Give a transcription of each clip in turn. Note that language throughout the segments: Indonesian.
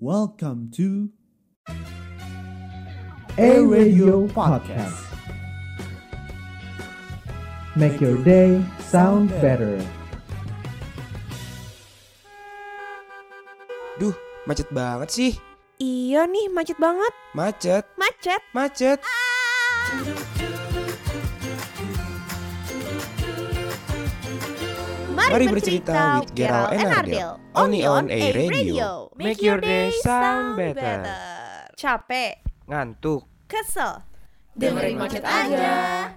Welcome to A Radio Podcast. Make your day sound better. Duh, macet banget sih. Iya nih, macet banget. Macet, Macet. macet. Mari bercerita with Gerald and Ardel. Only on A Radio. Make your day sound better. Capek, Ngantuk. kesel. Dengerin macet aja.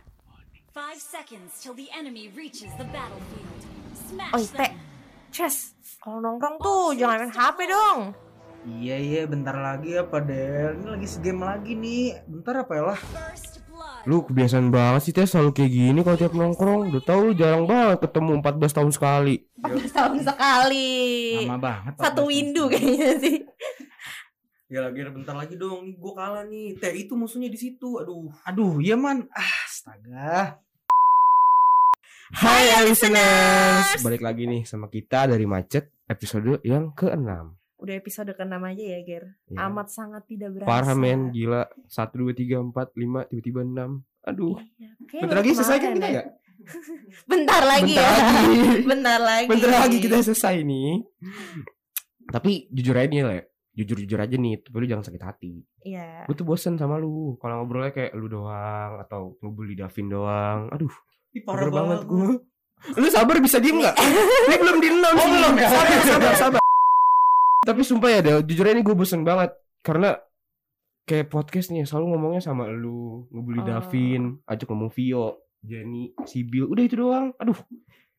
Five seconds till the enemy reaches the battlefield. Smash Oi, Teh. them. Ces, kalau nongkrong tuh jangan main HP dong. Iya iya bentar lagi apa Del Ini lagi segame lagi nih Bentar apa ya lah. Lu kebiasaan banget sih Teh selalu kayak gini kalau tiap nongkrong. Udah tau lu jarang banget ketemu 14 tahun sekali. 14 tahun sekali. Lama banget Satu 14 windu tahun. kayaknya sih. Ya lagi bentar lagi dong Nih gue kalah nih Teh itu musuhnya di situ Aduh Aduh iya man Ah astaga Hai listeners. Balik lagi nih sama kita dari Macet episode yang ke-6. Udah episode ke-6 aja ya, Ger. Ya. Amat sangat tidak berasa. Parah men, gila. 1 2 3 4 5 tiba-tiba 6. Aduh. Iya, kayaknya Bentar lagi selesai kan kita ya? Bentar lagi Bentar ya. lagi. Bentar lagi. Bentar lagi kita selesai nih. Tapi jujur aja nih, Le. Jujur-jujur aja nih, tapi lu jangan sakit hati. Iya. Gue tuh bosen sama lu. Kalau ngobrolnya kayak lu doang atau ngebully Davin doang. Aduh, Ih parah banget gue. Lu sabar bisa diem gak? Ini belum di Oh, belum ya? Sabar, sabar, sabar. Tapi sumpah ya, Del. Jujur aja nih gue bosen banget. Karena kayak podcast nih selalu ngomongnya sama lu. Ngebully Oh. Davin. Ajak ngomong Vio. Jenny, Sibil. Udah itu doang. Aduh.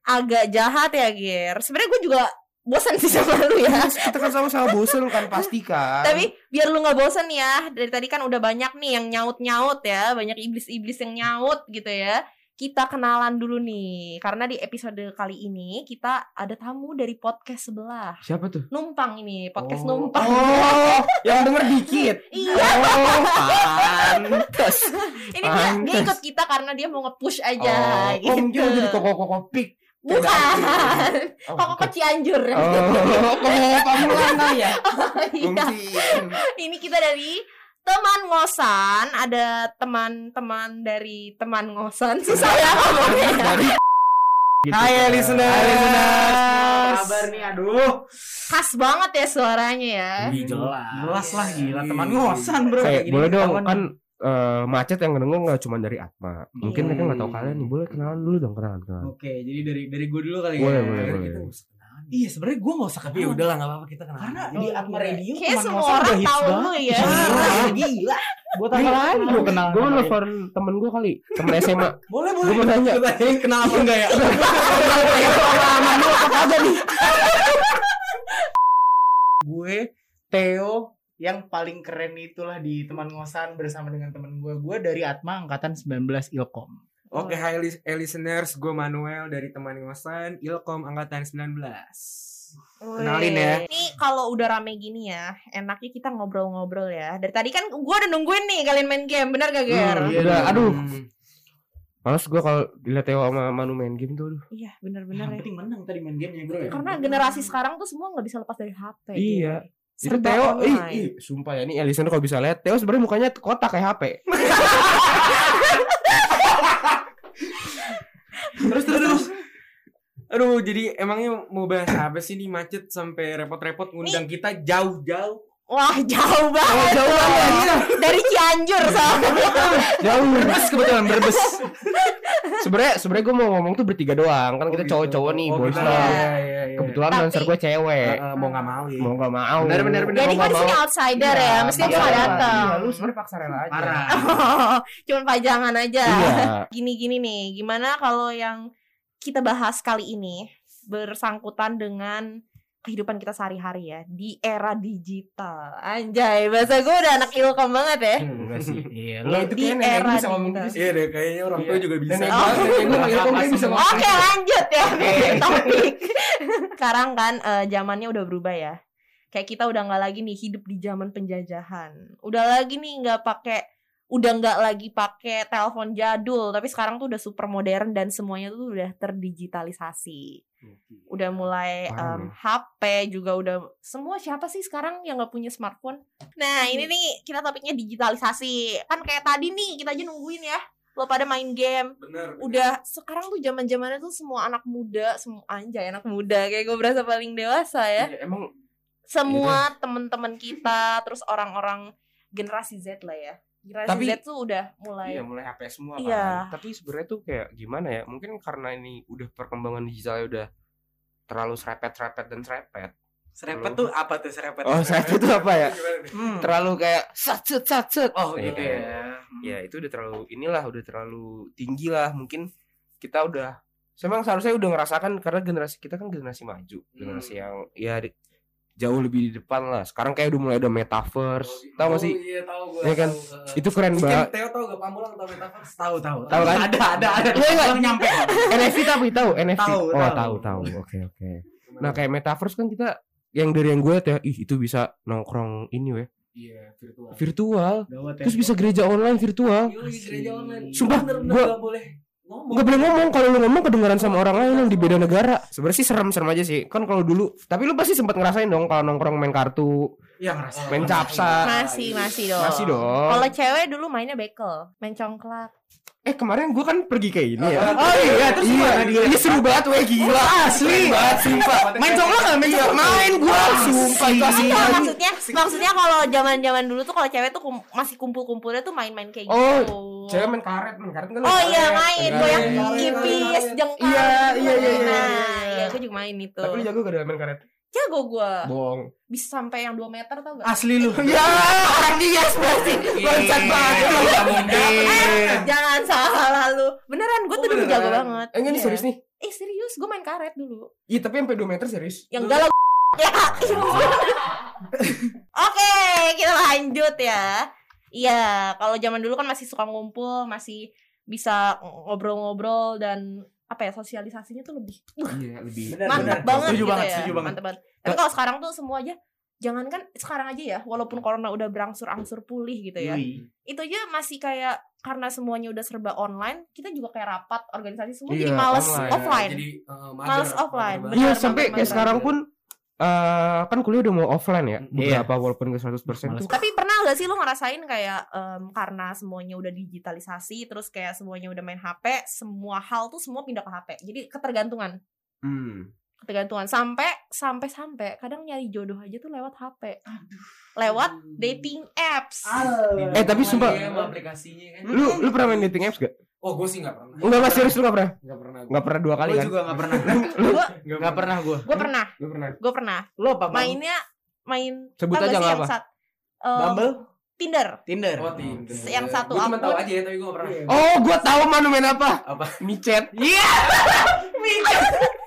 Agak jahat ya, Ger. Sebenarnya gue juga bosan sih sama lu ya. Kita kan sama-sama bosen kan pasti kan. Tapi biar lu nggak bosan ya, dari tadi kan udah banyak nih yang nyaut-nyaut ya, banyak iblis-iblis yang nyaut gitu ya. Kita kenalan dulu nih, karena di episode kali ini kita ada tamu dari podcast sebelah. Siapa tuh? Numpang ini, podcast Oh. numpang. Oh, yang denger dikit. Iya, Oh, pantes. ini dia, dia pantes. ikut kita karena dia mau nge-push aja Oh, gitu. lu jadi koko-koko pik. Bukan. Oh, Kok ke Cianjur. Oh, koko kamu lana ya? Iya. Mungkin. Ini kita dari teman ngosan, ada teman-teman dari teman ngosan. Susah ya ngomongnya. Dari Gitu Hai listeners Hai, listeners. Kabar nih aduh Khas banget ya suaranya ya. Ih, jelas. Jelas lah gila teman ngosan bro Kayak Kayak gini boleh dong kan eh, macet yang ngedenger nggak cuma dari Atma. Mungkin Iya. mereka nggak tahu kalian nih. Boleh kenalan dulu dong kenalan kenalan. Oke jadi dari dari gue dulu kali Boleh, ya boleh, Biar boleh. Iya sebenarnya gue gak usah Tapi udah lah nggak apa-apa kita kenal. Karena Oh, di Atma. Radio Kayak semua orang tahu banget. lu ya. Gila. Gila. Buat apa lagi gue kenal Gue mau nelfon temen gue kali, temen SMA. Boleh Gue boleh. mau nanya. Kenal apa enggak ya? Gue Theo yang paling keren itulah di teman ngosan bersama dengan teman gue gue dari Atma angkatan 19 Ilkom Oke, hai lis- eh, listeners, gue Manuel dari teman ngosan Ilkom angkatan 19. Kenalin ya. Ini kalau udah rame gini ya, enaknya kita ngobrol-ngobrol ya. Dari tadi kan gua udah nungguin nih kalian main game, bener gak Ger? Hmm, Iya, udah, aduh. Hmm. Males gue kalau dilihat Teo sama Manu main game tuh. aduh. Iya, bener-bener yang ya. penting menang tadi main gamenya bro ya Karena generasi sekarang tuh semua nggak bisa lepas dari HP. Iya. gitu. Itu Serba Teo, ih, ih, sumpah ya nih listener kalau bisa lihat Teo sebenarnya mukanya kotak kayak HP. Terus terus terus. Aduh, jadi emangnya mau bahas apa sih nih macet sampai repot-repot ngundang kita jauh-jauh. Wah, jauh banget. jauh banget. Dari Cianjur soalnya. Jauh. Brebes kebetulan Brebes. Sebenarnya sebenarnya gue mau ngomong tuh bertiga doang kan kita gitu. cowok-cowok nih Oh, boys gitu. lah. Iya, iya, iya. Kebetulan Tapi- dancer gue cewek. Eh, mau nggak mau ya. Mau gak mau. Benar, benar, benar. Jadi gue di sini mau. outsider ya, Iya, mesti iya, nggak datang. Iya, lu sebenarnya paksa rela aja. parah Cuman pajangan aja. Iya. Gini-gini nih, gimana kalau yang kita bahas kali ini bersangkutan dengan kehidupan kita sehari-hari ya di era digital. Anjay, bahasa gue udah anak ilkom banget ya. Enggak sih. iya Lo itu Di era bisa ngomong digital. gitu sih. Iya deh, kayaknya orang tua Iya. juga bisa. Nenek Oh. gue, kayak bisa ngomong. Oke lanjut ya topik. Sekarang kan eh, zamannya udah berubah ya. Kayak kita udah nggak lagi nih hidup di zaman penjajahan. Udah lagi nih nggak pakai udah nggak lagi pakai telepon jadul tapi sekarang tuh udah super modern dan semuanya tuh udah terdigitalisasi. Udah mulai em, HP juga udah semua siapa sih sekarang yang nggak punya smartphone? Nah ini nih kita topiknya digitalisasi. Kan kayak tadi nih kita aja nungguin ya lo pada main game. Bener. udah sekarang tuh zaman zamannya tuh semua anak muda semua anjay anak muda kayak gue berasa paling dewasa ya. Iya, emang semua Iya. temen-temen kita terus orang-orang generasi Z lah ya generasi Tapi- Z tuh udah mulai Iya mulai HP semua kan. Iya. Tapi sebenarnya tuh kayak gimana ya? Mungkin karena ini udah perkembangan digitalnya udah terlalu serepet-serepet dan serepet. Serepet tuh apa tuh serepet? Oh, serepet itu apa ya? Hmm. Terlalu kayak satset satset. Oh gitu Iya. ya. Ya itu udah terlalu inilah udah terlalu tinggi lah. Mungkin kita udah Memang seharusnya udah ngerasakan karena generasi kita kan generasi maju, generasi yang ya jauh lebih di depan lah. Sekarang kayak udah mulai ada metaverse. Tahu gak sih? Oh, Iya, tahu. Iya kan? tahu. Uh, Itu keren Mungkin banget. Theo tahu gak Pamulang tahu metaverse? Tahu tahu. Tahu kan? Ada ada ada. Iya, iya. Belum nyampe. NFT tapi tahu NFT. Tahu, oh, tahu. tahu tahu. Oke, oke. Nah, kayak metaverse kan kita yang dari yang gue ya, ih itu bisa nongkrong ini weh, Iya, virtual. virtual. Gawat ya. Terus bisa gereja online virtual. Yoi, gereja online. Sumpah, gua- nggak boleh ngomong. Nggak boleh ngomong kalau lu ngomong kedengaran sama orang lain yang di beda negara. Sebenarnya sih serem-serem aja sih. Kan kalau dulu, tapi lu pasti sempat ngerasain dong kalau nongkrong main kartu, Iya ngerasa. main capsa. masih masih dong Masih dong. kalau cewek dulu mainnya bekel main congklak Eh kemarin gue kan pergi kayak ini ya. Oh iya, terus gimana dia? Ini seru banget weh gila. Asli. Banget sumpah. Main congklak nggak? Main Iya, congklak? main gua sumpah itu asli. Enggak, maksudnya maksudnya kalau zaman-zaman dulu tuh kalau cewek tuh kum- masih kumpul-kumpulnya tuh main-main kayak Oh, gitu. Cewek main karet, main karet kan. Oh iya main goyang Iya, kipis, jengkal. Iya, iya, iya, iya, Nah, iya. iya aku juga main itu. Tapi lu jago gak main karet? Jago gua. Bohong. Bisa sampai yang 2 meter tau gak? Asli lu. Ya, orang dia berarti. Bangsat banget. Iya, mungkin. Jangan salah lu. Beneran? jago banget. Eh, enggak nih Iya. serius nih. Eh serius, gua main karet dulu. Iya, tapi sampai 2 meter serius. Yang enggak lah. Ya. Oke, kita lanjut ya. Iya, kalau zaman dulu kan masih suka ngumpul, masih bisa ngobrol-ngobrol dan apa ya sosialisasinya tuh lebih Iya, lebih. Bener, mantap bener. banget Setuju gitu banget, ya. setuju banget. Mantap banget. Tapi kalau sekarang tuh semua aja jangankan sekarang aja ya, walaupun corona udah berangsur-angsur pulih gitu ya. Yoi. Itu aja masih kayak karena semuanya udah serba online, kita juga kayak rapat organisasi semua Iya, jadi males online. offline. Jadi uh, mager, Males offline. Iya, sampai kayak mager. sekarang pun eh kan kuliah udah mau offline ya. Iya. Beberapa walaupun ke 100% Males. tuh. Tapi pernah gak sih lo ngerasain kayak em, karena semuanya udah digitalisasi, terus kayak semuanya udah main HP, semua hal tuh semua pindah ke HP. Jadi ketergantungan, Hmm. Ketergantungan sampai sampai sampai kadang nyari jodoh aja tuh lewat HP. Lewat dating apps. Eh, tapi sumpah- Iya, aplikasinya kan. Lu lu pernah main dating apps gak? Oh, gue sih gak pernah. Enggak, enggak serius lu enggak pernah. Gak pernah. Enggak pernah dua kali Gue kan? juga nggak pernah. Gue Nggak pernah gue. gue pernah, Lu pernah. gue pernah. Lo apa? Mainnya main Sebut tau aja gak apa? sat- em, Bumble? Tinder. Tinder. Oh, Tinder. Yang satu Gue cuma akun. tahu aja ya, tapi gue gak pernah. Oh, gua tahu mana main apa. Apa? Micet. Iya.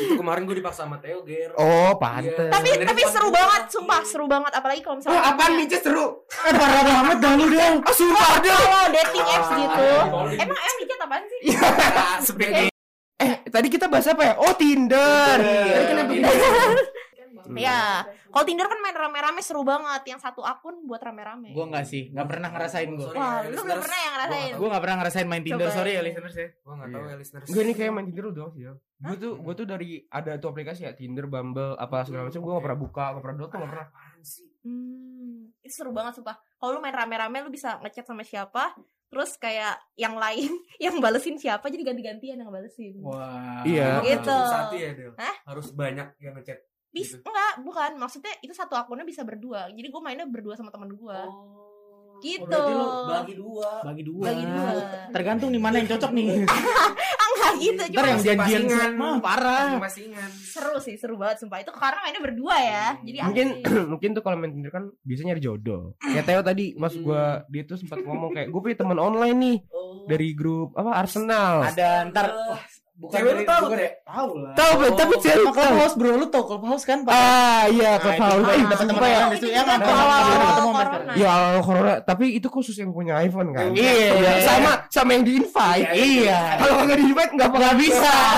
Itu kemarin gue dipaksa sama Theo, Ger. Oh, Iya. pantes. Tapi Sebenarnya tapi pas seru banget, sumpah seru banget apalagi kalau misalnya Wah, apaan micet seru? Eh parah banget dah lu deh. Ah, sumpah deh. kalau dating apps gitu. Calling. Emang emang micet apaan sih? Sebenarnya Eh, tadi kita bahas apa ya? Oh, Tinder. Iya. Tadi kenapa Iya. Ya, kalau Tinder kan main rame-rame seru banget. Yang satu akun buat rame-rame. Gue nggak sih, nggak pernah ngerasain gue. Sorry, Wah, ya, lu belum pernah yang ngerasain. Gue nggak pernah ngerasain main Tinder. Coba. Sorry ya listeners ya. Gue gak tahu ya, listeners. Gue nih kayak main Tinder udah sih ya. Gue tuh gue tuh dari ada tuh aplikasi ya Tinder, Bumble, apa segala macam gue gak pernah buka, gak pernah download, gak pernah. Apaan sih? Hmm, itu seru banget sumpah. Kalau lu main rame-rame lu bisa ngechat sama siapa, terus kayak yang lain yang balesin siapa jadi ganti-gantian yang balesin. Wah. Iya. Gitu. harus Satu ya, Del. Hah? Harus banyak yang ngechat. Bisa Gitu. enggak, bukan. Maksudnya itu satu akunnya bisa berdua. Jadi gue mainnya berdua sama teman gue. Oh. Gitu. Oh, bagi dua. Bagi dua. Bagi dua. Tergantung nih mana yang cocok nih. Enggak gitu. Ntar Cuma yang janjian mah parah. Pasingan. seru sih, seru banget sumpah. Itu karena mainnya berdua ya. Jadi Mungkin mungkin tuh kalau main Tinder kan bisa nyari jodoh. Kayak Theo tadi, mas gue dia tuh sempat ngomong kayak gue punya teman online nih Oh. dari grup apa Arsenal. Ada ntar wah, bukan Cewek lu tahu, bukan Teh? Tahu lah. Tahu Be, tapi Oh, cewek sama Clubhouse bro, lu tau Clubhouse kan? Pak? Ah iya, Nah, ke itu Eh, dapat teman ya. itu Ketemu corona. mereka. Ya awal corona, tapi itu khusus yang punya iPhone kan. Iya, Ya, iya. sama sama yang di invite. Iya. Kalau nggak di invite nggak nggak bisa.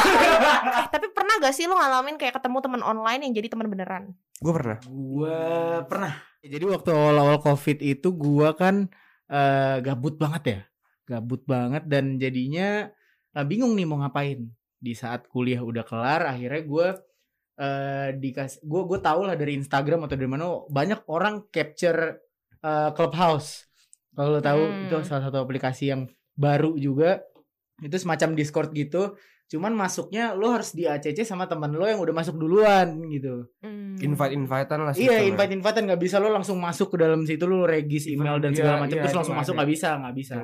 Eh, tapi pernah gak sih lo ngalamin kayak ketemu teman online yang jadi teman beneran? Gue pernah. Gua pernah. Jadi waktu awal-awal Covid itu gua kan eh, gabut banget ya gabut banget dan jadinya eh, bingung nih mau ngapain. Di saat kuliah udah kelar akhirnya gue eh dikasih gue gue tau lah dari Instagram atau dari mana banyak orang capture eh, Clubhouse. Kalau lo tahu Hmm. itu salah satu aplikasi yang baru juga. Itu semacam Discord gitu. Cuman masuknya lo harus di ACC sama teman lo yang udah masuk duluan gitu. Hmm. invite invitean lah Iya invite invitean nggak bisa lo langsung masuk ke dalam situ lo regis email dan segala macam iya, terus itu langsung masuk. nggak bisa nggak bisa.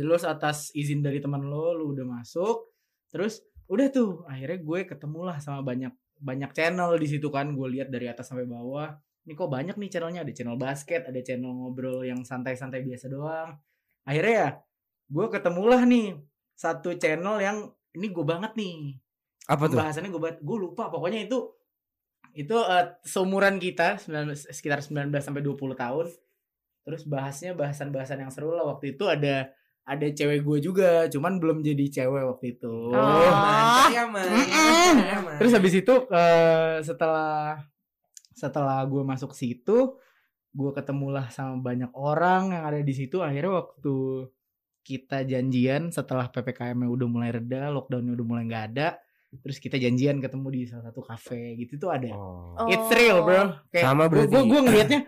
Lo atas izin dari teman lo lo udah masuk terus udah tuh akhirnya gue ketemulah sama banyak banyak channel di situ kan gue lihat dari atas sampai bawah. Ini kok banyak nih channelnya ada channel basket ada channel ngobrol yang santai-santai biasa doang. Akhirnya ya gue ketemulah nih satu channel yang ini gue banget nih. Apa tuh? Pembahasannya gue banget gue lupa pokoknya itu itu eh, seumuran kita 19 sekitar 19 sampai 20 tahun. Terus bahasnya bahasan-bahasan yang seru lah waktu itu ada ada cewek gue juga cuman belum jadi cewek waktu itu Oh. Percaya man. Mm-mm. Percaya, man. terus habis itu eh, setelah setelah gue masuk situ gue ketemulah sama banyak orang yang ada di situ akhirnya waktu kita janjian setelah ppkm udah mulai reda lockdownnya udah mulai nggak ada terus kita janjian ketemu di salah satu kafe gitu tuh ada Oh. Oh. It's real bro kayak Sama gue berarti. gue ngelihatnya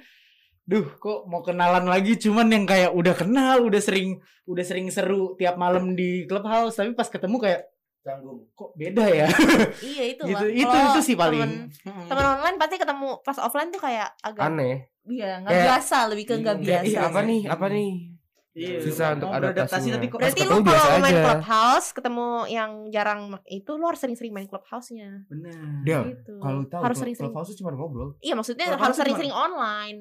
duh kok mau kenalan lagi cuman yang kayak udah kenal udah sering udah sering seru tiap malam di clubhouse tapi pas ketemu kayak Canggung. kok beda ya Iya itu gitu lah. itu itu sih paling. Temen online pasti ketemu pas offline tuh kayak agak aneh Iya, nggak Kayak- biasa, lebih ke nggak Bingung, biasa. Ih, apa nih apa nih Iya, Susah untuk mau beradaptasi adaptasinya. tapi kok Berarti ketemu lu kalau main aja. clubhouse ketemu yang jarang itu lu harus sering-sering main clubhouse-nya. benar. Gitu. kalau tahu harus sering-sering. Clubhouse cuma ngobrol Iya, maksudnya Clubhouse harus sering-sering online.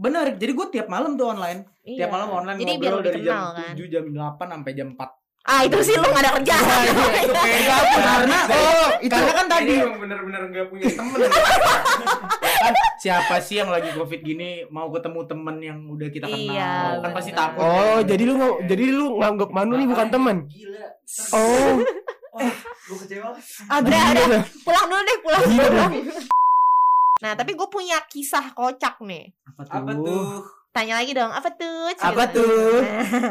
Benar, jadi gue tiap malam tuh online. Iya. Tiap malam online Jadi ngobrol dari kenal jam kan. 7, jam 8 sampai jam 4. Ah, itu sih lu gak ada kerjaan. itu beda karena oh, karena kan tadi Ini emang bener-bener gak punya temen. kan siapa sih yang lagi Covid gini mau ketemu temen yang udah kita kenal. Iya, kan pasti benar. takut. oh kan. jadi lu mau jadi lu nganggap Manu nih bukan teman Gila. oh Gue kecewa. Udah, udah. Pulang dulu deh, pulang Iya, dulu. Nah, tapi gue punya kisah kocak nih. Apa tuh? Tanya lagi dong, apa tuh? Apa Cerita. tuh?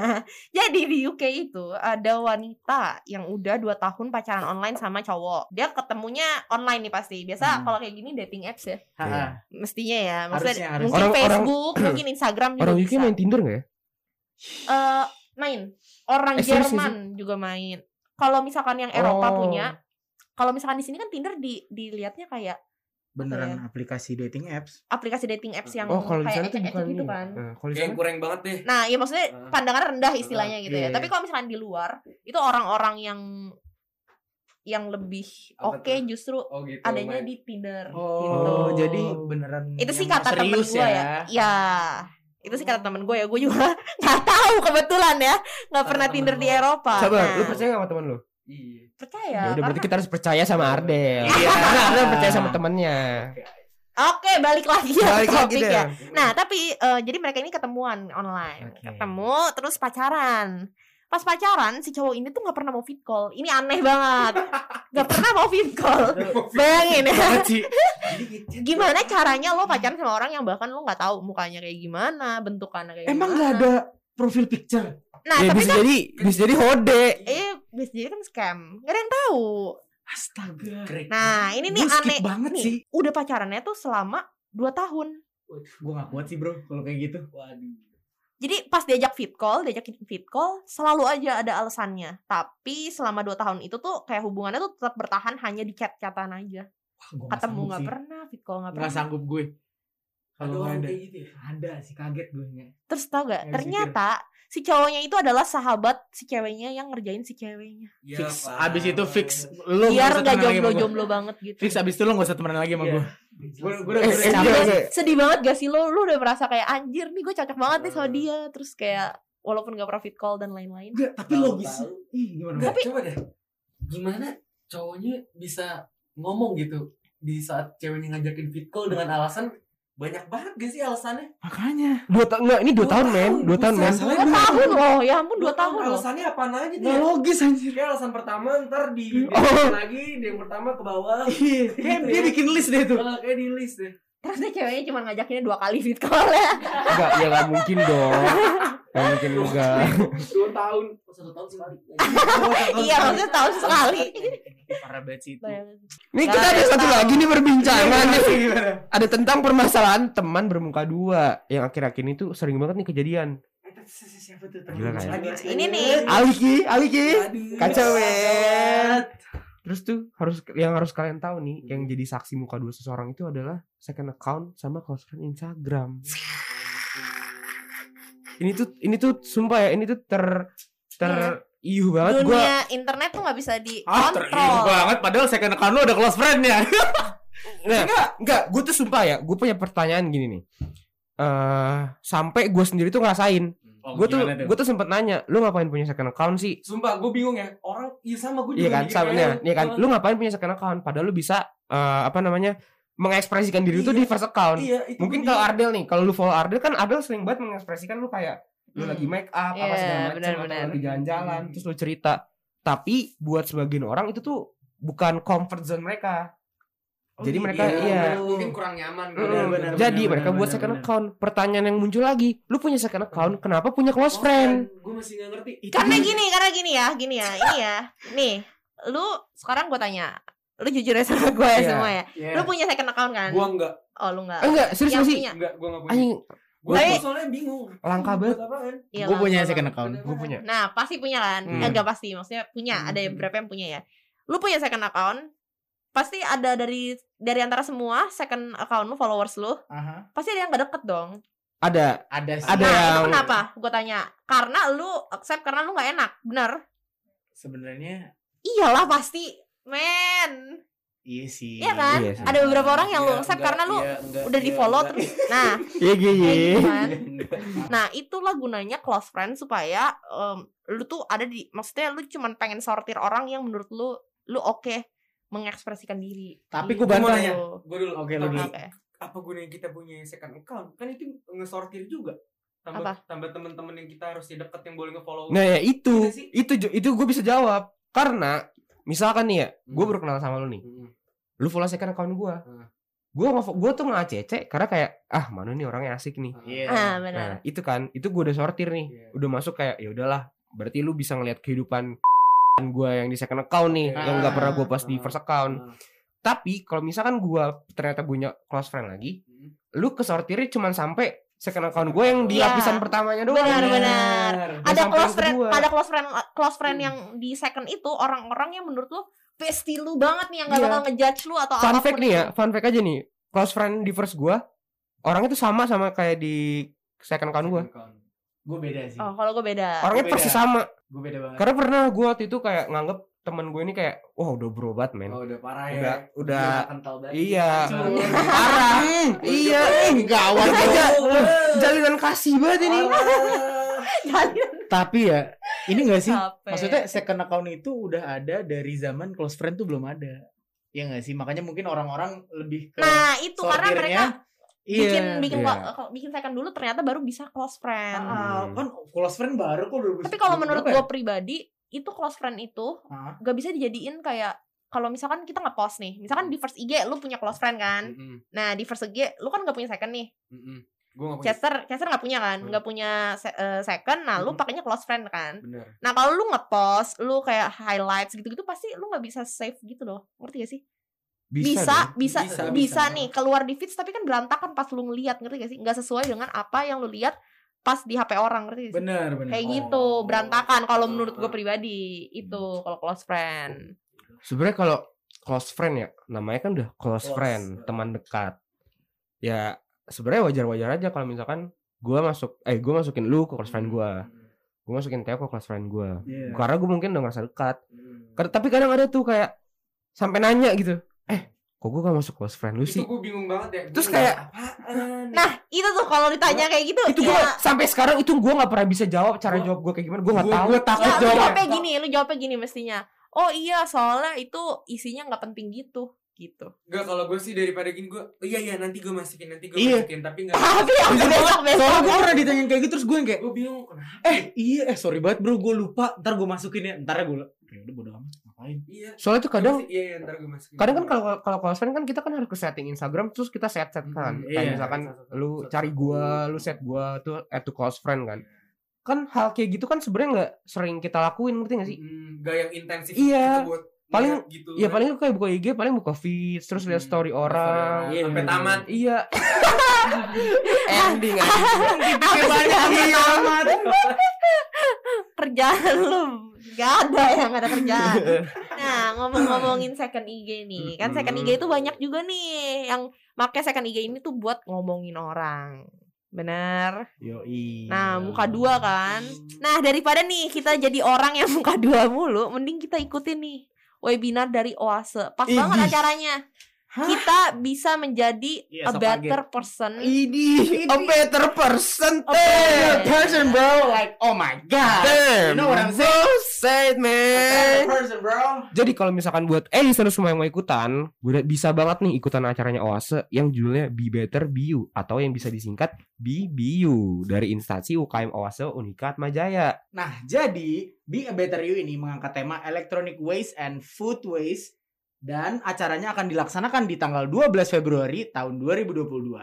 Jadi di UK itu ada wanita yang udah 2 tahun pacaran online sama cowok. Dia ketemunya online nih pasti. Biasa Hmm. kalau kayak gini dating apps ya. Ha-ha. Mestinya ya. Maksudnya Harusnya, harusnya. mungkin Orang- orang- Facebook, mungkin Instagram juga orang UK bisa. main Tinder gak ya Eh, main. Orang Eh, serius Jerman juga main. Kalau misalkan yang Eropa Oh. punya, kalau misalkan di sini kan Tinder di dilihatnya kayak Beneran aplikasi dating apps. aplikasi dating apps yang oh kalau kayak tuh ecek-ecek bukan gitu kan. Eh, kalau sana kurang banget deh. Nah, ya maksudnya pandangan rendah istilahnya gitu ya. iya. Tapi kalau misalkan di luar, itu orang-orang yang yang lebih oke tuh? justru Oh gitu. adanya main. di Tinder Oh, gitu. jadi beneran itu sih yang kata temen gue ya. Ya, itu sih kata temen gue ya. Gue juga nggak tahu kebetulan ya, nggak pernah temen Tinder lo. di Eropa. Sabar, Nah, lu percaya gak sama teman lu? Iya. percaya? Ya udah berarti kita harus percaya sama Ardel. Iya. Karena Ardel percaya sama temennya. Oke, balik lagi ya Balik lagi topik deh. ya. Nah, tapi eh, jadi mereka ini ketemuan online. Oke. Ketemu terus pacaran. Pas pacaran si cowok ini tuh nggak pernah mau fit call. Ini aneh banget. Gak pernah mau fit call. Bayangin ya. Gimana caranya lo pacaran sama orang yang bahkan lo nggak tahu mukanya kayak gimana, bentukannya kayak Emang gimana. nggak ada profil picture? Nah, ya tapi bisa kan jadi bisa jadi hode. eh bisa jadi kan scam. Gak ada yang tahu. Astaga. Nah, ini nih Gua skip aneh banget nih. sih. Udah pacarannya tuh selama 2 tahun. Gue gak kuat sih bro kalau kayak gitu. Waduh. Jadi pas diajak fit call, diajakin fit call, selalu aja ada alasannya. Tapi selama 2 tahun itu tuh kayak hubungannya tuh tetap bertahan hanya di chat-chatan aja. Wah, gua nggak Ketemu nggak pernah, fit call nggak pernah. sanggup gue. Ada Kalau orang ada. kayak gitu ya? Ada sih kaget gue nggak. Terus tau gak? Habis Ternyata si cowoknya itu adalah sahabat si ceweknya yang ngerjain si ceweknya. Ya, Fix. Pak. Abis itu fix. Lo Biar usah nggak temenan lagi sama gua. jomblo-jomblo banget gitu. Fix abis itu lo gak usah temenan lagi sama Iya. gue. Gue gue udah Eh, gue iya, iya. Sedih banget gak sih lo? Lu udah merasa kayak anjir nih gue cocok banget nih sama Hmm. dia. Terus kayak walaupun gak pernah fit call dan lain-lain. Enggak, tapi logis. Ih, gimana? Enggak, coba deh. Gimana cowoknya bisa ngomong gitu di saat ceweknya ngajakin fit call dengan alasan banyak banget gak sih alasannya? Makanya. Dua tahun enggak ini dua, Dua tahun men, tahun, dua tahun men. Dua tahun loh, ya ampun dua tahun loh. Alasannya apaan aja Nggak dia? logis anjir. Kayak alasan pertama ntar di, di Oh. lagi, di yang pertama ke bawah. Iya, kayak Gitu dia ya. bikin list deh tuh. Kayak di list deh. Terus deh ceweknya cuma ngajakinnya dua kali fit call ya. Enggak, ya enggak mungkin dong. Ya, mungkin enggak. Dua tahun, oh, satu tahun sekali. Iya, maksudnya tahun sekali. Parah banget sih itu. Bayangin. Nih Gak kita ada satu lagi nih perbincangan nih. Gimana? Ada tentang permasalahan teman bermuka dua yang akhir-akhir ini tuh sering banget nih kejadian. Siapa tuh? Gila kan? Ini nih. Aliki, Aliki. Kacau men. Terus tuh harus yang harus kalian tahu nih, yang jadi saksi muka dua seseorang itu adalah second account sama close friend Instagram. Ini tuh ini tuh sumpah ya, ini tuh ter ter iuh banget gua. Dunia internet tuh nggak bisa Ah, dikontrol. banget padahal second account lu ada close friend ya. Nah, enggak, enggak, gue tuh sumpah ya, gue punya pertanyaan gini nih. Eh, sampai gue sendiri tuh ngerasain. Oh, Gue tuh gue tuh sempet nanya, lu ngapain punya second account sih? Sumpah, gue bingung ya. Orang iya sama gue juga. Iya kan, sama lu. iya kan. Lu ngapain punya second account? Padahal lu bisa eh, apa namanya? mengekspresikan diri tuh Iya. di first account. Iya, itu Mungkin kalau. Ardel nih, kalau lu follow Ardel kan Ardel sering banget mengekspresikan lu kayak lu Hmm. lagi make up apa Iya, segala macam atau lagi jalan-jalan Hmm. terus lu cerita. Tapi buat sebagian orang itu tuh bukan comfort zone mereka. Oh, Jadi iya, mereka iya. iya. mungkin kurang nyaman. Benar, benar, Jadi benar, mereka benar, buat second benar. account. Pertanyaan yang muncul lagi, lu punya second account, kenapa punya close friend? Gue masih gak ngerti. Karena gini, karena gini ya, gini ya, ini ya. Nih, lu sekarang gue tanya, lu jujur ya sama gue ya Iya. semua ya. Iya. Lu punya second account kan? Gue enggak. Oh, lu enggak. Enggak, serius Yang sih? punya. Enggak, gue enggak punya. Anjing, Gue soalnya bingung. Langka banget. Iya Gue punya second account. gue punya. Nah, pasti punya kan? Hmm. Eh, enggak pasti, maksudnya punya. Ada Hmm. beberapa yang punya ya. Lu punya second account, pasti ada dari dari antara semua second account lu, followers lu, Aha. pasti ada yang gak deket dong. Ada Ada sih. Ada nah, itu kenapa? Gue tanya. Karena lu accept karena lu gak enak, bener? Sebenarnya Iyalah pasti, men. iya sih. Iya kan? Iya sih. Ada beberapa orang yang lu Iya, accept enggak, karena lu iya, enggak, udah iya, di follow enggak. terus. Nah, Iya iya iya. gitu kan. Nah, itulah gunanya close friend supaya em, lu tuh ada di maksudnya lu cuman pengen sortir orang yang menurut lu lu oke mengekspresikan diri. Tapi Gitu. gua bantah ya. Gue dulu. Oke, dulu. Oke. Apa gunanya kita punya second account? Kan itu ngesortir juga. Tambah Apa? tambah teman-teman yang kita harus deket yang boleh nge-follow. Nah ya itu, Iya itu itu gue bisa jawab karena misalkan nih ya, gue Hmm. baru kenal sama lu nih, Mm-mm. lu follow second account gue, Hmm. gue gue tuh nge-ACC karena kayak ah mana nih orangnya asik nih. Iya. Ah, benar. Nah itu kan, itu gue udah sortir nih, Iya. udah masuk kayak ya udahlah, berarti lu bisa ngeliat kehidupan gue yang di second account nih, Oke. yang nggak pernah gue post di Ah. first account. Ah. Tapi kalau misalkan gue ternyata punya close friend lagi, Hmm. lu kesortirnya cuma sampai second account gue yang di Iya. lapisan pertamanya doang. Benar, nih. benar. Ada close friend, kedua. ada close friend close friend Hmm. yang di second itu orang-orang yang menurut lu bestie lu banget nih yang gak Iya. bakal ngejudge lu atau fun fact nih ya, itu. fun fact aja nih. Close friend di first gua orangnya tuh sama sama kayak di second account gua. Gue beda sih. Oh, kalau gue beda. Orangnya beda. persis sama. Gue beda banget. Karena pernah gua waktu itu kayak nganggep temen gue ini kayak wah udah berobat men. Oh, udah parah Udah ya. udah banget. iya. Cuma- Parah. iya. Gawat. Aja jalinan kasih banget ini. Tapi ya, ini gak sih? Capek. Maksudnya second account itu udah ada dari zaman close friend tuh belum ada. Ya gak sih? Makanya mungkin orang-orang lebih ke Nah, itu karena mereka Iya. bikin bikin Iya. ko- bikin second dulu ternyata baru bisa close friend. Ah, kan close friend baru kok udah Tapi kalau menurut berapa ya? gue pribadi itu close friend itu Ah, gak bisa dijadiin kayak kalau misalkan kita nge-post nih, misalkan di first IG lu punya close friend kan. Mm-mm, Nah, di first IG lu kan gak punya second nih. Gua nggak punya. Chester Chester nggak punya kan? Hmm. Nggak punya se- eh, second. Nah, lu Hmm. pakainya close friend kan. Bener. Nah, kalau lu nge-post, lu kayak highlights gitu-gitu pasti lu nggak bisa save gitu loh. Ngerti gak sih? Bisa, bisa, Bisa, bisa, bisa. nih keluar di feeds tapi kan berantakan pas lu ngeliat, ngerti gak sih? Nggak sesuai dengan apa yang lu lihat pas di HP orang, ngerti gak sih? bener bener. Kayak Oh. gitu, berantakan kalau menurut gue Ah. pribadi itu kalau close friend. Sebenarnya kalau close friend ya, namanya kan udah close, Close. friend, teman dekat. Ya sebenarnya wajar-wajar aja kalau misalkan gua masuk eh gua masukin lu ke close friend gua. Gua masukin Theo ke close friend gua. Iya. Karena gue mungkin udah ngerasa dekat. Mm. Kar- Tapi kadang ada tuh kayak sampai nanya gitu. Kok gue gak masuk close friend lu Itu sih? gue bingung banget ya. Terus kayak- apaan? Nah, itu tuh kalau ditanya kayak gitu, Itu gue sampai sekarang itu gue gak pernah bisa jawab cara Gua- jawab gue kayak gimana. Gue gak Gua- tahu. gua takut ya, lu jawabnya. jawabnya gini, lu jawabnya gini mestinya. Oh iya, soalnya itu isinya nggak penting gitu, gitu. Enggak kalau gue sih daripada gini gue oh, iya iya nanti gue masukin nanti gue Iya. masukin tapi enggak Tapi yang Bisa besok besok. Soalnya gue pernah ditanyain kayak gitu terus gue yang kayak gue bingung kenapa eh iya eh sorry banget bro gue lupa ntar gue masukin ya ntar gue ya udah bodo amat ngapain? Iya. Soalnya tuh kadang iya iya ntar gue masukin kadang kan kalau kalau close friend kan kita kan harus ke setting Instagram terus kita set set kan. Mhm, Kayak iya. misalkan Satu- satu- lu satu- cari gua, lu set gua tuh add to close friend kan. kan hal kayak gitu kan sebenarnya nggak sering kita lakuin ngerti gak sih? Hmm, gak yang intensif Iya. gitu buat Paling- gitu ya kan. paling kayak buka IG paling buka feed terus lihat Hmm, story orang. Iya, sampai tamat. iya. Ending aja. Apa sih amat? Kerjaan lu. Gak ada yang ada kerjaan. Nah ngomong-ngomongin second IG nih. Kan second IG itu banyak juga nih Yang make second IG ini tuh buat ngomongin orang. Bener? Yoi. Nah muka dua kan. Nah daripada nih kita jadi orang yang muka dua mulu Mending kita ikutin nih Webinar dari Oase. Pas Idih. banget acaranya Kita bisa menjadi Iya, a so better person. Ini. A better person A better person bro. Like oh my god. Damn, You know what I'm saying? so sad man. Person bro. Jadi kalau misalkan buat eh listener semua yang mau ikutan, gue bisa banget nih ikutan acaranya Oase yang judulnya Be Better Be You atau yang bisa disingkat BBU dari instansi UKM Oase Unikat Majaya. Nah, jadi Be a Better You ini mengangkat tema Electronic Waste and Food Waste dan acaranya akan dilaksanakan di tanggal 12 Februari tahun 2022.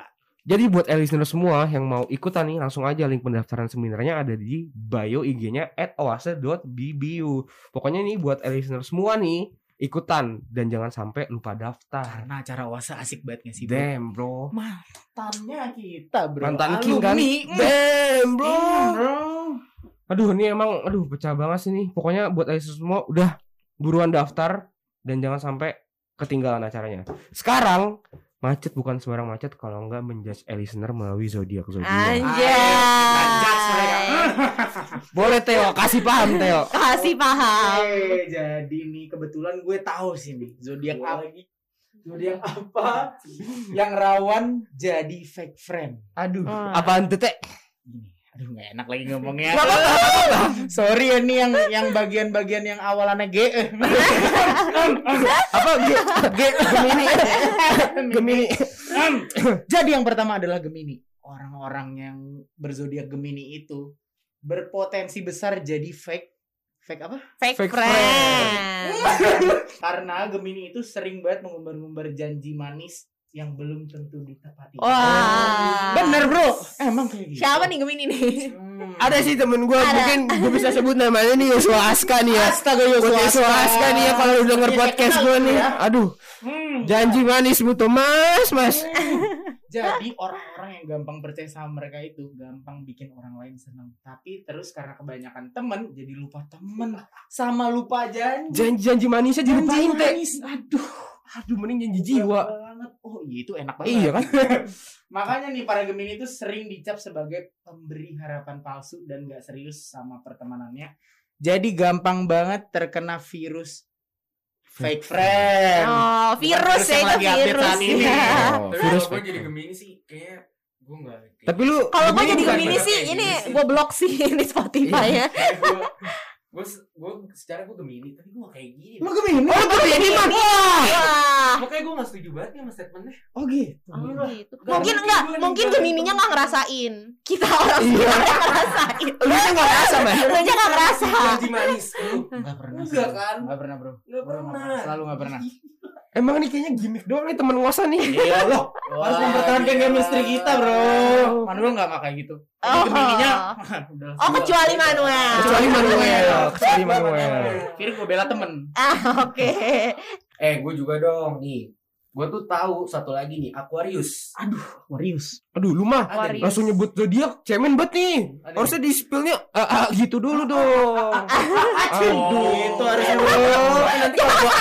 Jadi buat listener semua yang mau ikutan nih langsung aja link pendaftaran seminarnya ada di bio IG-nya @oase.bbu. Pokoknya nih buat listener semua nih ikutan dan jangan sampai lupa daftar. Karena acara Oasa asik banget gak sih, bro? Damn, bro. Mantannya kita, bro. Mantan King kan? Alumni. Damn, bro. Iya, bro. Aduh, ini emang aduh pecah banget sih nih. Pokoknya buat Aisyah semua udah buruan daftar dan jangan sampai ketinggalan acaranya. Sekarang macet bukan sembarang macet kalau nggak menjudge a listener melalui zodiak zodiak. Anjay, mereka. Boleh Teo, kasih paham Teo. Kasih paham Oke, jadi nih kebetulan gue tahu sih nih zodiak apa zodiak apa yang rawan jadi fake friend. Aduh, Ah. apaan tuh Teh? Gini, aduh nggak enak lagi ngomongnya. Sorry ya nih yang yang bagian-bagian yang awalannya G. Apa G? G Gemini. Gemini. Jadi yang pertama adalah Gemini. Orang-orang yang berzodiak Gemini itu berpotensi besar jadi fake fake apa? Fake, Fake friend. Karena Gemini itu sering banget mengumbar-ngumbar janji manis yang belum tentu ditepati. Wah. Bener bro, emang kayak gitu. Siapa nih Gemini nih? Hmm. Ada sih temen gue, mungkin gue bisa sebut namanya nih Yosua Aska nih ya. Astaga Yosua Yosua Aska nih ya kalau lu denger Iya, podcast gue nih. ya. Aduh, Hmm. janji manis butuh mas, mas. Jadi orang-orang yang gampang percaya sama mereka itu gampang bikin orang lain senang. Tapi terus karena kebanyakan temen jadi lupa temen sama lupa janji. Janji-janji manisnya dilupain Teh. manis. Aduh, Aduh, mending janji jiwa. banget. Oh, iya itu enak banget. Iya kan? Makanya nih para Gemini itu sering dicap sebagai pemberi harapan palsu dan gak serius sama pertemanannya. Jadi gampang banget terkena virus fake friend. Oh, virus ya itu virus. ini. ya. Oh, Tapi virus kalau gue jadi. Gemini sih kayaknya gue nggak. Tapi lu Kalau gue jadi Gemini sih, ini gue blok sih di Spotify ya. Gue gue secara gue Gemini tapi gue gak kayak gini. Lu Gemini? Oh, Gemini mah. Wah. Makanya gue gak setuju banget nih sama statementnya. Oh gitu. Oh, gitu. Gak Mungkin enggak, mungkin gak Gemininya nggak ngerasain. Kita orang Iya. sebenarnya ngerasain. Lu kan gak rasa, Mas. Lu nya nggak ngerasa. Janji manis. Lu Enggak pernah. Enggak kan? Enggak pernah, Bro. Gak pernah. Selalu enggak pernah. Emang nih kayaknya gimmick doang nih temen ngosa nih. Iya loh. Harus mempertahankan chemistry kita, Bro. Manuel enggak enggak kayak gitu. Ini Oh. Udah. Oh, kecuali Manuel. Kecuali Manuel, kecuali Manuel. Kira gue bela temen. Ah, oke. Eh gue juga dong nih. Gue tuh tahu satu lagi nih Aquarius. Aquarius. Aduh, lu mah langsung nyebut zodiak cemen banget nih. Ada Harusnya di spillnya ah, ah, gitu dulu dong. Aduh, itu harusnya, Bro. Nanti kalau gua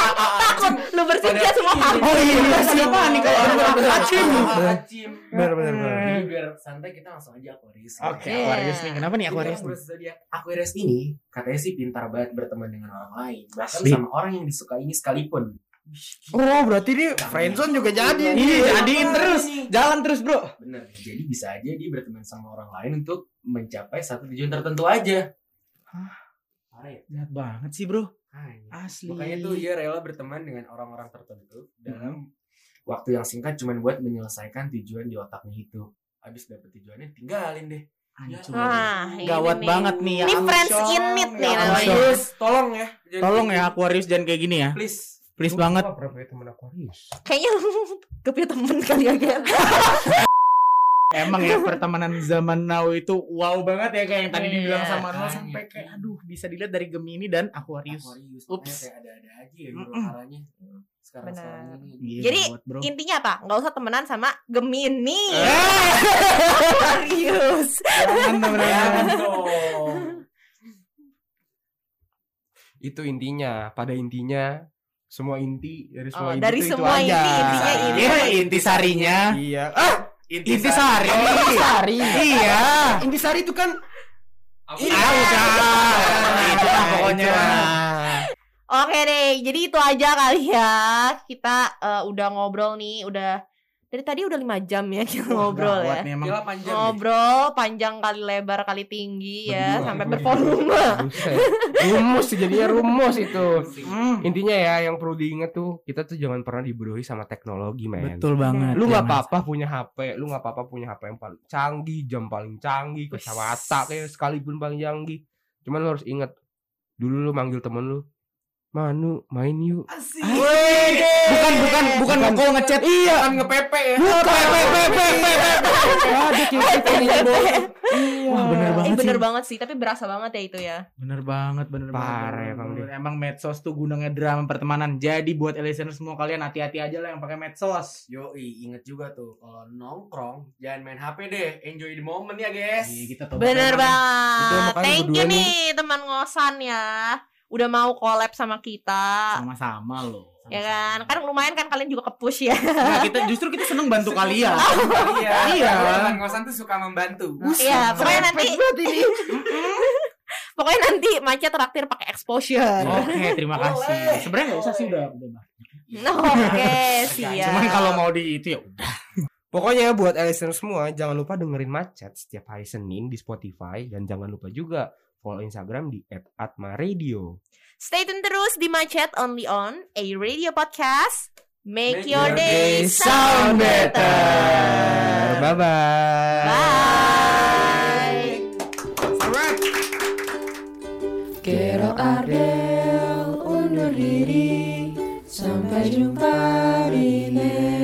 Bertiga semua kabur. Oh iya, Iya, siapa nih kalau ada acim? Acim. Bener bener bener. Jadi biar santai kita langsung aja Aquarius. Oke, Iya. Aquarius nih. Kenapa nih Aquarius? Aquarius ini katanya sih pintar banget berteman dengan orang lain, bahkan sama orang yang disukainya sekalipun. Oh, berarti ini friendzone juga jadi. Iya, jadiin terus. Jalan terus, Bro. Bener. Jadi bisa aja dia berteman sama orang lain untuk mencapai satu tujuan tertentu aja. Parah ya? Jahat banget sih, Bro. Makanya. Asli. Makanya tuh ia rela berteman dengan orang-orang tertentu dalam waktu yang singkat cuman buat menyelesaikan tujuan di otaknya itu. Habis dapet tujuannya tinggalin deh. Hancur. Nah, ini Gawat nih. banget nih ya. Ini friends in need nih Ya. Aquarius, tolong ya. Jangan Tolong ya. Aquarius jangan kayak gini ya. Please. Please Lu banget. temen Aquarius? Kayaknya lu punya temen kali ya. Emang ya pertemanan zaman now itu wow banget ya kayak yang tadi Iya. dibilang sama Nol Makanya. sampai kayak aduh bisa dilihat dari Gemini dan Aquarius. Aquarius. Ups. Kayak ada-ada aja ya mm. Sekarang sekarang ini. Gila Jadi, bro. Intinya apa? Nggak usah temenan sama Gemini. Eh. Aquarius. Jangan dong. Itu intinya. Pada intinya semua inti dari semua Oh, inti dari itu, itu semua aja. inti, intinya ini. Iya, intisarinya. Iya. Ah, Intisari. Intisari. Iya. Intisari itu kan. Ah, udah. Itu lah pokoknya. Oke deh, jadi itu aja kali ya. Kita eh, udah ngobrol nih, udah dari tadi udah lima jam ya kita ngobrol ya. nih emang. Gila panjang. Ngobrol panjang kali lebar kali tinggi ya, sampai bervolume. Rumus jadinya rumus itu. Hmm, Intinya ya yang perlu diingat tuh kita tuh jangan pernah dibodohi sama teknologi, men. betul banget. Lu ya, nggak apa-apa punya HP, lu nggak apa-apa punya HP yang paling canggih, jam paling canggih, kacamata kayak sekalipun paling canggih. Cuman lu harus ingat dulu lu manggil temen lu, Manu main yuk. Asik. Bukan bukan bukan ngekol ngechat. Iya. Kan ngepepe ya. Bukan. Ada kayak gitu nih, Bo. Wah, bener Eh, banget bener sih. banget sih, tapi berasa banget ya itu ya. Bener banget, bener Parah banget. emang Bener. Emang medsos tuh gunanya drama pertemanan. Jadi buat listener semua kalian hati-hati aja lah yang pakai medsos. Yoi, inget juga tuh kalau nongkrong jangan main HP deh, enjoy the moment ya guys. Iya, kita Bener banget. Thank you nih teman ngosan ya. Udah mau collab sama kita. Sama-sama loh. Ya kan? Kan lumayan kan kalian juga ke-push ya. Nah, kita justru kita seneng bantu kalian. Iya. Iya. Teman kosan tuh suka membantu. Iya, pokoknya nanti Pokoknya nanti Maca traktir pakai exposure. Oke, terima kasih. Sebenarnya nggak usah sih udah udah banyak. Nah, Oke, siap. Cuman kalau mau di itu ya udah. Pokoknya buat listener semua jangan lupa dengerin Macet setiap hari Senin di Spotify dan jangan lupa juga follow Instagram di @atmaradio. Stay tune terus di Macet Only on a radio podcast. Make, Make your your day day sound better. Bye bye. Bye. Kero Ardel undur diri Sampai jumpa di next